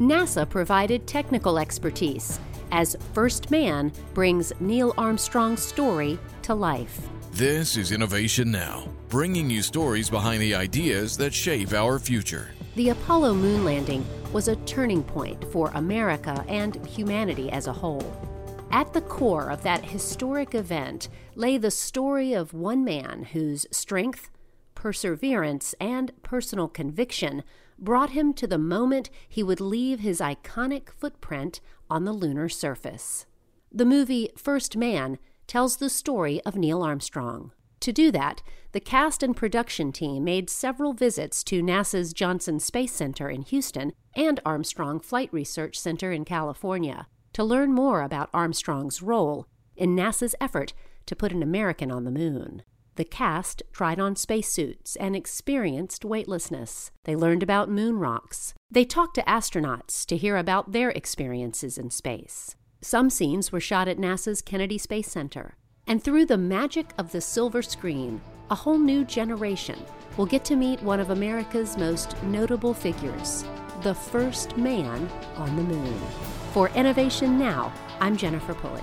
NASA provided technical expertise as First Man brings Neil Armstrong's story to life. This is Innovation Now, bringing you stories behind the ideas that shape our future. The Apollo moon landing was a turning point for America and humanity as a whole. At the core of that historic event lay the story of one man whose strength, perseverance, and personal conviction brought him to the moment he would leave his iconic footprint on the lunar surface. The movie First Man tells the story of Neil Armstrong. To do that, the cast and production team made several visits to NASA's Johnson Space Center in Houston and Armstrong Flight Research Center in California to learn more about Armstrong's role in NASA's effort to put an American on the moon. The cast tried on spacesuits and experienced weightlessness. They learned about moon rocks. They talked to astronauts to hear about their experiences in space. Some scenes were shot at NASA's Kennedy Space Center. And through the magic of the silver screen, a whole new generation will get to meet one of America's most notable figures, the first man on the moon. For Innovation Now, I'm Jennifer Pulley.